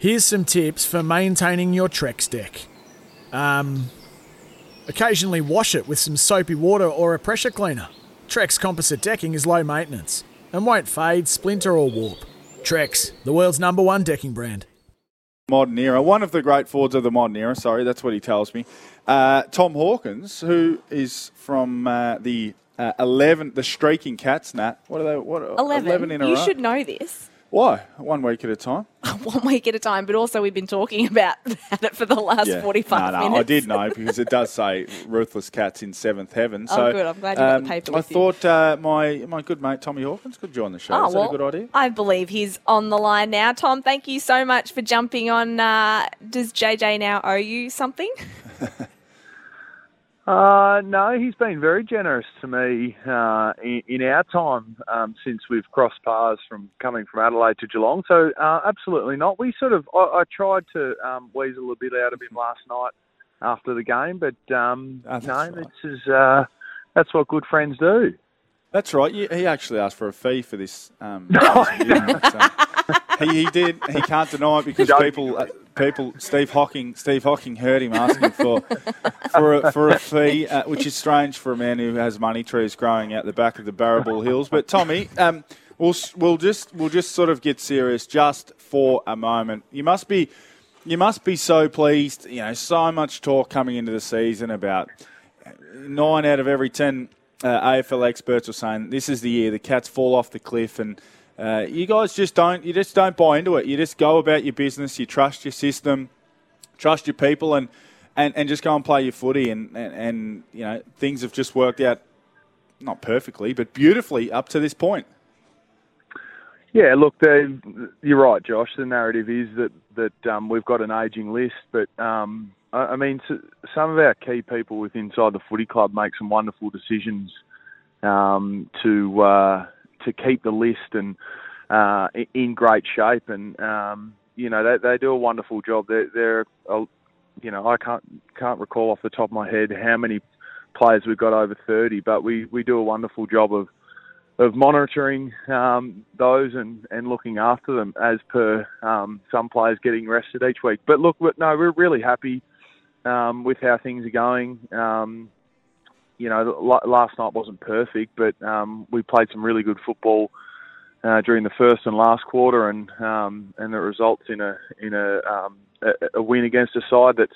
Here's some tips for maintaining your Trex deck. Um, occasionally wash it with some soapy water or a pressure cleaner. Trex composite decking is low maintenance and won't fade, splinter, or warp. Trex, the world's number one decking brand. Modern era, one of the great Fords of the modern era. Sorry, that's what he tells me. Uh, Tom Hawkins, who is from uh, the uh, eleven, the Streaking Cats. Nat, what are they? What 11. 11 in a you row? should know this. Why? One week at a time. One week at a time, but also we've been talking about it for the last 45 no, no, minutes. I did know because it does say ruthless cats in seventh heaven. Oh, So, good. I'm glad you got the um, paper I thought uh, my my good mate Tommy Hawkins could join the show. Oh, is that well, a good idea? I believe he's on the line now. Tom, thank you so much for jumping on. Uh, does JJ now owe you something? Uh, no, he's been very generous to me uh, in, in our time um, since we've crossed paths from coming from Adelaide to Geelong. So uh, absolutely not. We sort of I, I tried to um, weasel a bit out of him last night after the game, but um, Oh, that's no, right. this is uh, that's what good friends do. That's right. He actually asked for a fee for this. Um, so he, he did. He can't deny it because people, uh, people. Steve Hocking, Steve Hocking heard him asking for for a, for a fee, uh, which is strange for a man who has money trees growing out the back of the Barrabool Hills. But Tommy, um, we'll we'll just we'll just sort of get serious just for a moment. You must be you must be so pleased. You know, so much talk coming into the season about nine out of every ten uh, AFL experts are saying this is the year the Cats fall off the cliff, and uh, you guys just don't you just don't buy into it. You just go about your business. You trust your system, trust your people, and and, and just go and play your footy. And, and and you know things have just worked out not perfectly, but beautifully up to this point. Yeah, look, you're right, Josh. The narrative is that that um, we've got an ageing list, but um, I, mean, some of our key people with inside the footy club make some wonderful decisions um, to uh, to keep the list and uh, in great shape, and um, you know they, they do a wonderful job. They're, they're uh, you know, I can't can't recall off the top of my head how many players we've got over 30, but we, we do a wonderful job of of monitoring um, those and, and looking after them as per um, some players getting rested each week. But look, no, we're really happy um, with how things are going. Um, you know, last night wasn't perfect, but um, we played some really good football uh, during the first and last quarter, and um, and it results in a in a, um, a a win against a side that's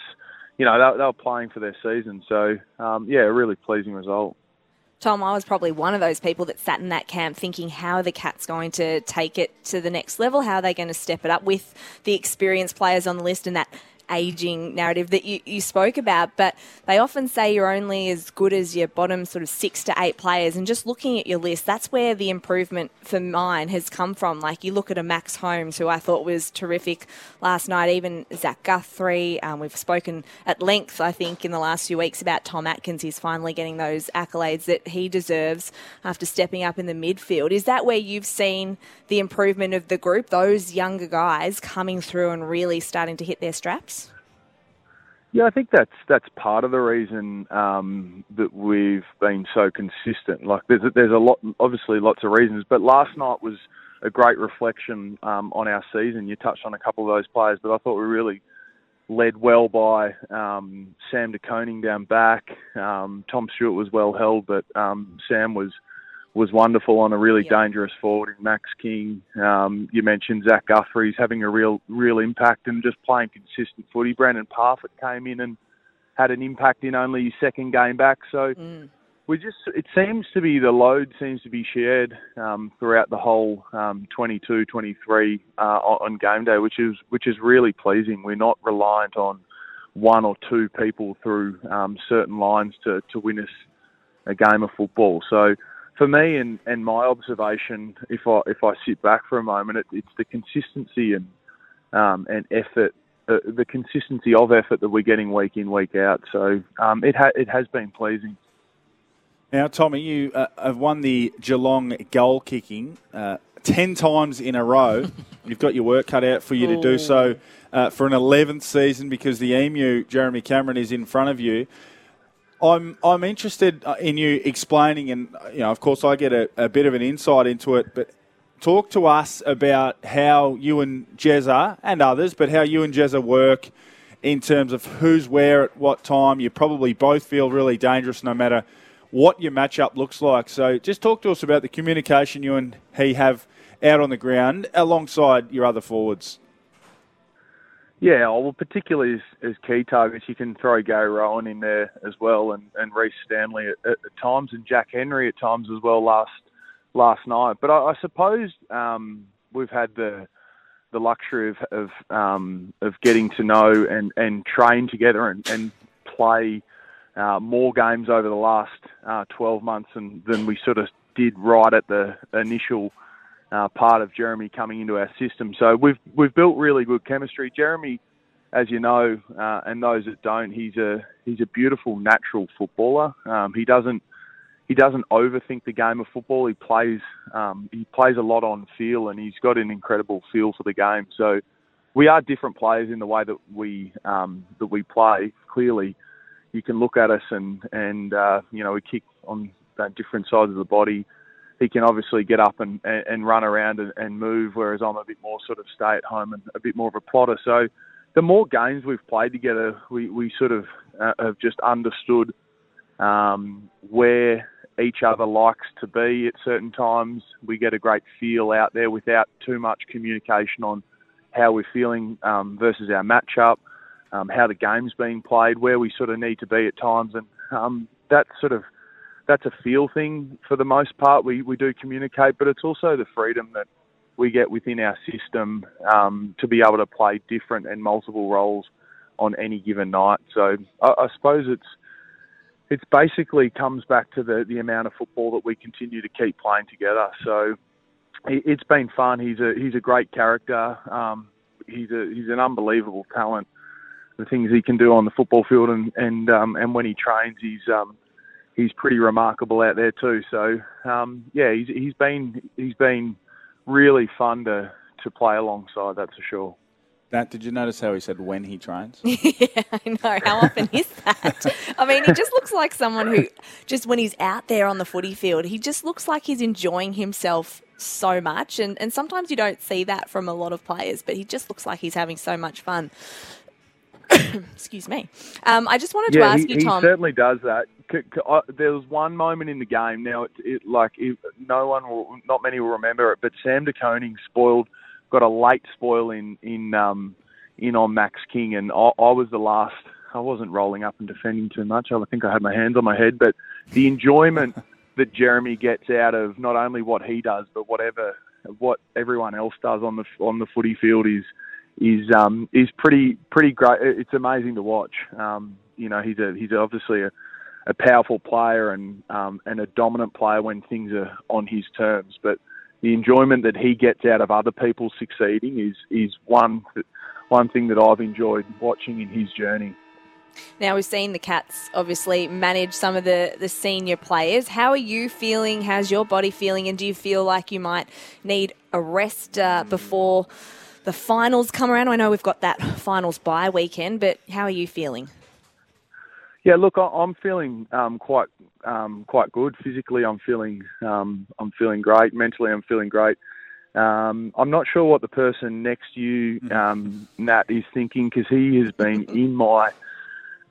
you know they, they were playing for their season. So um, yeah, a really pleasing result. Tom, I was probably one of those people that sat in that camp thinking, how are the Cats going to take it to the next level? How are they going to step it up with the experienced players on the list and that aging narrative that you, you spoke about? But they often say you're only as good as your bottom sort of six to eight players. And just looking at your list, that's where the improvement for mine has come from. Like you look at a Max Holmes, who I thought was terrific last night, even Zach Guthrie. Um, we've spoken at length, I think, in the last few weeks about Tom Atkins. He's finally getting those accolades that he deserves after stepping up in the midfield. Is that where you've seen the improvement of the group, those younger guys coming through and really starting to hit their straps? Yeah, I think that's that's part of the reason um, that we've been so consistent. Like, there's a, there's a lot, obviously, lots of reasons, but last night was a great reflection um, on our season. You touched on a couple of those players, but I thought we really led well by um, Sam De Koning down back. Um, Tom Stewart was well held, but um, Sam was was wonderful on a really Yeah. dangerous forward in Max King. Um, you mentioned Zach Guthrie's having a real real impact and just playing consistent footy. Brandon Parfitt came in and had an impact in only his second game back. So Mm. we just it seems to be the load seems to be shared um, throughout the whole um, 22, 23 uh, on on game day, which is which is really pleasing. We're not reliant on one or two people through um, certain lines to, to win us a game of football. So for me and, and my observation, if I if I sit back for a moment, it, it's the consistency and um, and effort, uh, the consistency of effort that we're getting week in, week out. So um, it, ha- it has been pleasing. Now, Tommy, you uh, have won the Geelong goal kicking uh, 10 times in a row. You've got your work cut out for you to do so uh, for an 11th season because the Emu, Jeremy Cameron, is in front of you. I'm, I'm interested uh, in you explaining, and you know, of course, I get a, a bit of an insight into it, but talk to us about how you and Jezza and others, but how you and Jezza work in terms of who's where at what time. You probably both feel really dangerous no matter what your matchup looks like. So just talk to us about the communication you and he have out on the ground alongside your other forwards. Yeah, well, particularly as, as key targets, you can throw Gary Rohan in there as well, and, and Rhys Stanley at, at, times, and Jack Henry at times as well last last night. But I, I suppose um, we've had the the luxury of of, um, of getting to know and, and train together and, and play uh, more games over the last uh, 12 months than, than we sort of did right at the initial uh, part of Jeremy coming into our system. So we've we've built really good chemistry. Jeremy, as you know, uh, and those that don't, he's a he's a beautiful natural footballer. Um, he doesn't he doesn't overthink the game of football. He plays um, he plays a lot on feel, and he's got an incredible feel for the game. So we are different players in the way that we um, that we play. Clearly, you can look at us and and uh, you know we kick on different sides of the body he can obviously get up and, and, run around and, and move, whereas I'm a bit more sort of stay at home and a bit more of a plotter. So the more games we've played together, we, we sort of uh, have just understood um, where each other likes to be at certain times. We get a great feel out there without too much communication on how we're feeling um, versus our matchup, um, how the game's being played, where we sort of need to be at times, and um, that sort of that's a feel thing for the most part. We we do communicate, but it's also the freedom that we get within our system um, to be able to play different and multiple roles on any given night. So I, I suppose it's it's basically comes back to the the amount of football that we continue to keep playing together. So it, it's been fun. He's a he's a great character. Um, he's a he's an unbelievable talent. The things he can do on the football field and and um, and when he trains, he's um, he's pretty remarkable out there too. So um, yeah, he's he's been he's been really fun to to play alongside. That's for sure. Nat, did you notice how he said when he trains? yeah, I know. How often is that? I mean, he just looks like someone who, just when he's out there on the footy field, he just looks like he's enjoying himself so much. And, and sometimes you don't see that from a lot of players, but he just looks like he's having so much fun. Excuse me. Um, I just wanted yeah, to ask he, you, Tom. He certainly does that. There was one moment in the game. Now, it, it like it, no one will, not many will remember it, but Sam De Koning spoiled, got a late spoil in in um, in on Max King, and I, I was the last. I wasn't rolling up and defending too much. I think I had my hands on my head, but the enjoyment that Jeremy gets out of not only what he does, but whatever what everyone else does on the on the footy field is is um, is pretty pretty great. It's amazing to watch. Um, you know, he's a he's obviously a, a powerful player and um, and a dominant player when things are on his terms. But the enjoyment that he gets out of other people succeeding is is one one thing that I've enjoyed watching in his journey. Now we've seen the Cats obviously manage some of the, the senior players. How are you feeling? How's your body feeling? And do you feel like you might need a rest uh, before? the finals come around. I know we've got that finals bye weekend, but how are you feeling? Yeah, look, I'm feeling um, quite um, quite good. Physically, I'm feeling um, I'm feeling great. Mentally, I'm feeling great. Um, I'm not sure what the person next to you, um, Nat, is thinking because he has been in my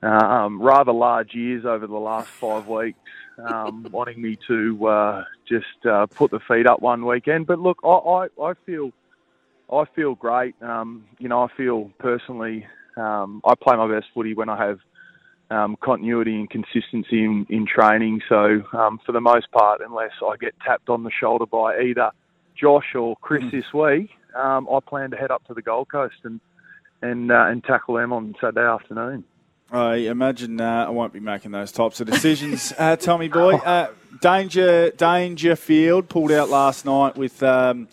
um, rather large ears over the last five weeks, wanting me to uh, just uh, put the feet up one weekend. But look, I, I, I feel I feel great. Um, you know, I feel personally, um, I play my best footy when I have um, continuity and consistency in, in training. So, um, for the most part, unless I get tapped on the shoulder by either Josh or Chris mm. this week, um, I plan to head up to the Gold Coast and and uh, and tackle them on Saturday afternoon. I imagine uh, I won't be making those types of decisions, uh, Tommy boy. Uh, Danger Dangerfield pulled out last night with. Um,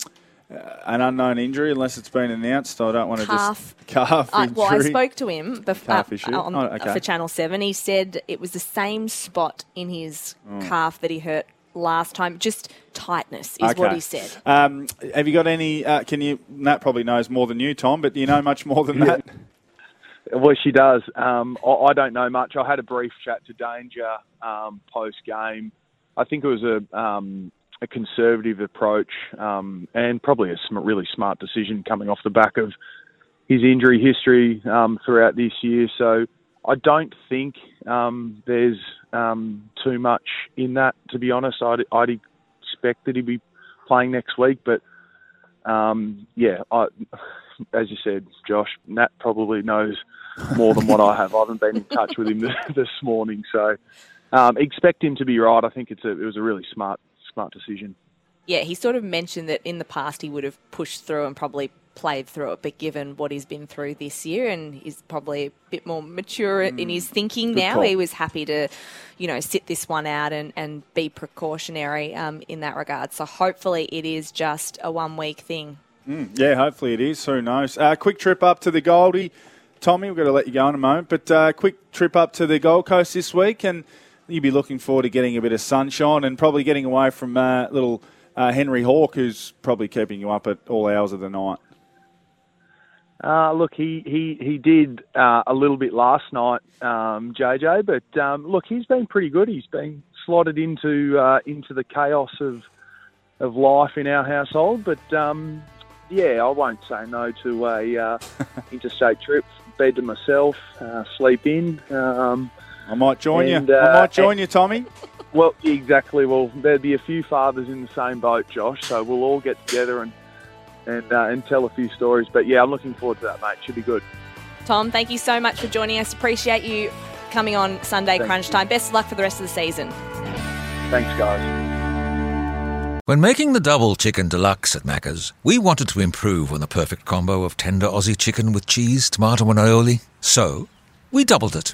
an unknown injury unless it's been announced. I don't want to Calf. just calf I, injury. well, I spoke to him bef- Calf uh, issue? on, Oh, okay. for Channel 7. He said it was the same spot in his Oh. calf that he hurt last time. Just tightness is what he said. Um, have you got any? Uh, can you? Nat probably knows more than you, Tom. But do you know much more than that? Well, she does. Um, I, I don't know much. I had a brief chat to Danger um, post game. I think it was a um, a conservative approach um, and probably a sm- really smart decision coming off the back of his injury history um, throughout this year. So I don't think um, there's um, too much in that. To be honest, I'd, I'd expect that he'd be playing next week, but um, yeah, I, as you said, Josh, Nat probably knows more than what I have. I haven't been in touch with him this morning, so um, expect him to be right. I think it's a, it was a really smart smart decision. Yeah, he sort of mentioned that in the past he would have pushed through and probably played through it, but given what he's been through this year and he's probably a bit more mature in his thinking now, call. he was happy to, you know, sit this one out and, and be precautionary um, in that regard. So hopefully it is just a one week thing. Yeah, hopefully it is. Who knows? Uh, quick trip up to the Goldie. Tommy, we've got to let you go in a moment, but uh, quick trip up to the Gold Coast this week, and you'll be looking forward to getting a bit of sunshine and probably getting away from uh, little uh, Henry Hawke, who's probably keeping you up at all hours of the night. Uh, look, he he he did uh, a little bit last night, um, JJ. But um, look, he's been pretty good. He's been slotted into uh, into the chaos of of life in our household. But um, yeah, I won't say no to a uh, interstate trip. Bed to myself, uh, sleep in. I might join And, you. I uh, might join you, Tommy. well, exactly. Well, there'd be a few fathers in the same boat, Josh. So we'll all get together and and uh, and tell a few stories. But yeah, I'm looking forward to that, mate. Should be good. Tom, thank you so much for joining us. Appreciate you coming on Sunday Thank Crunch you. Time. Best of luck for the rest of the season. Thanks, guys. When making the double chicken deluxe at Macca's, we wanted to improve on the perfect combo of tender Aussie chicken with cheese, tomato, and aioli. So, we doubled it.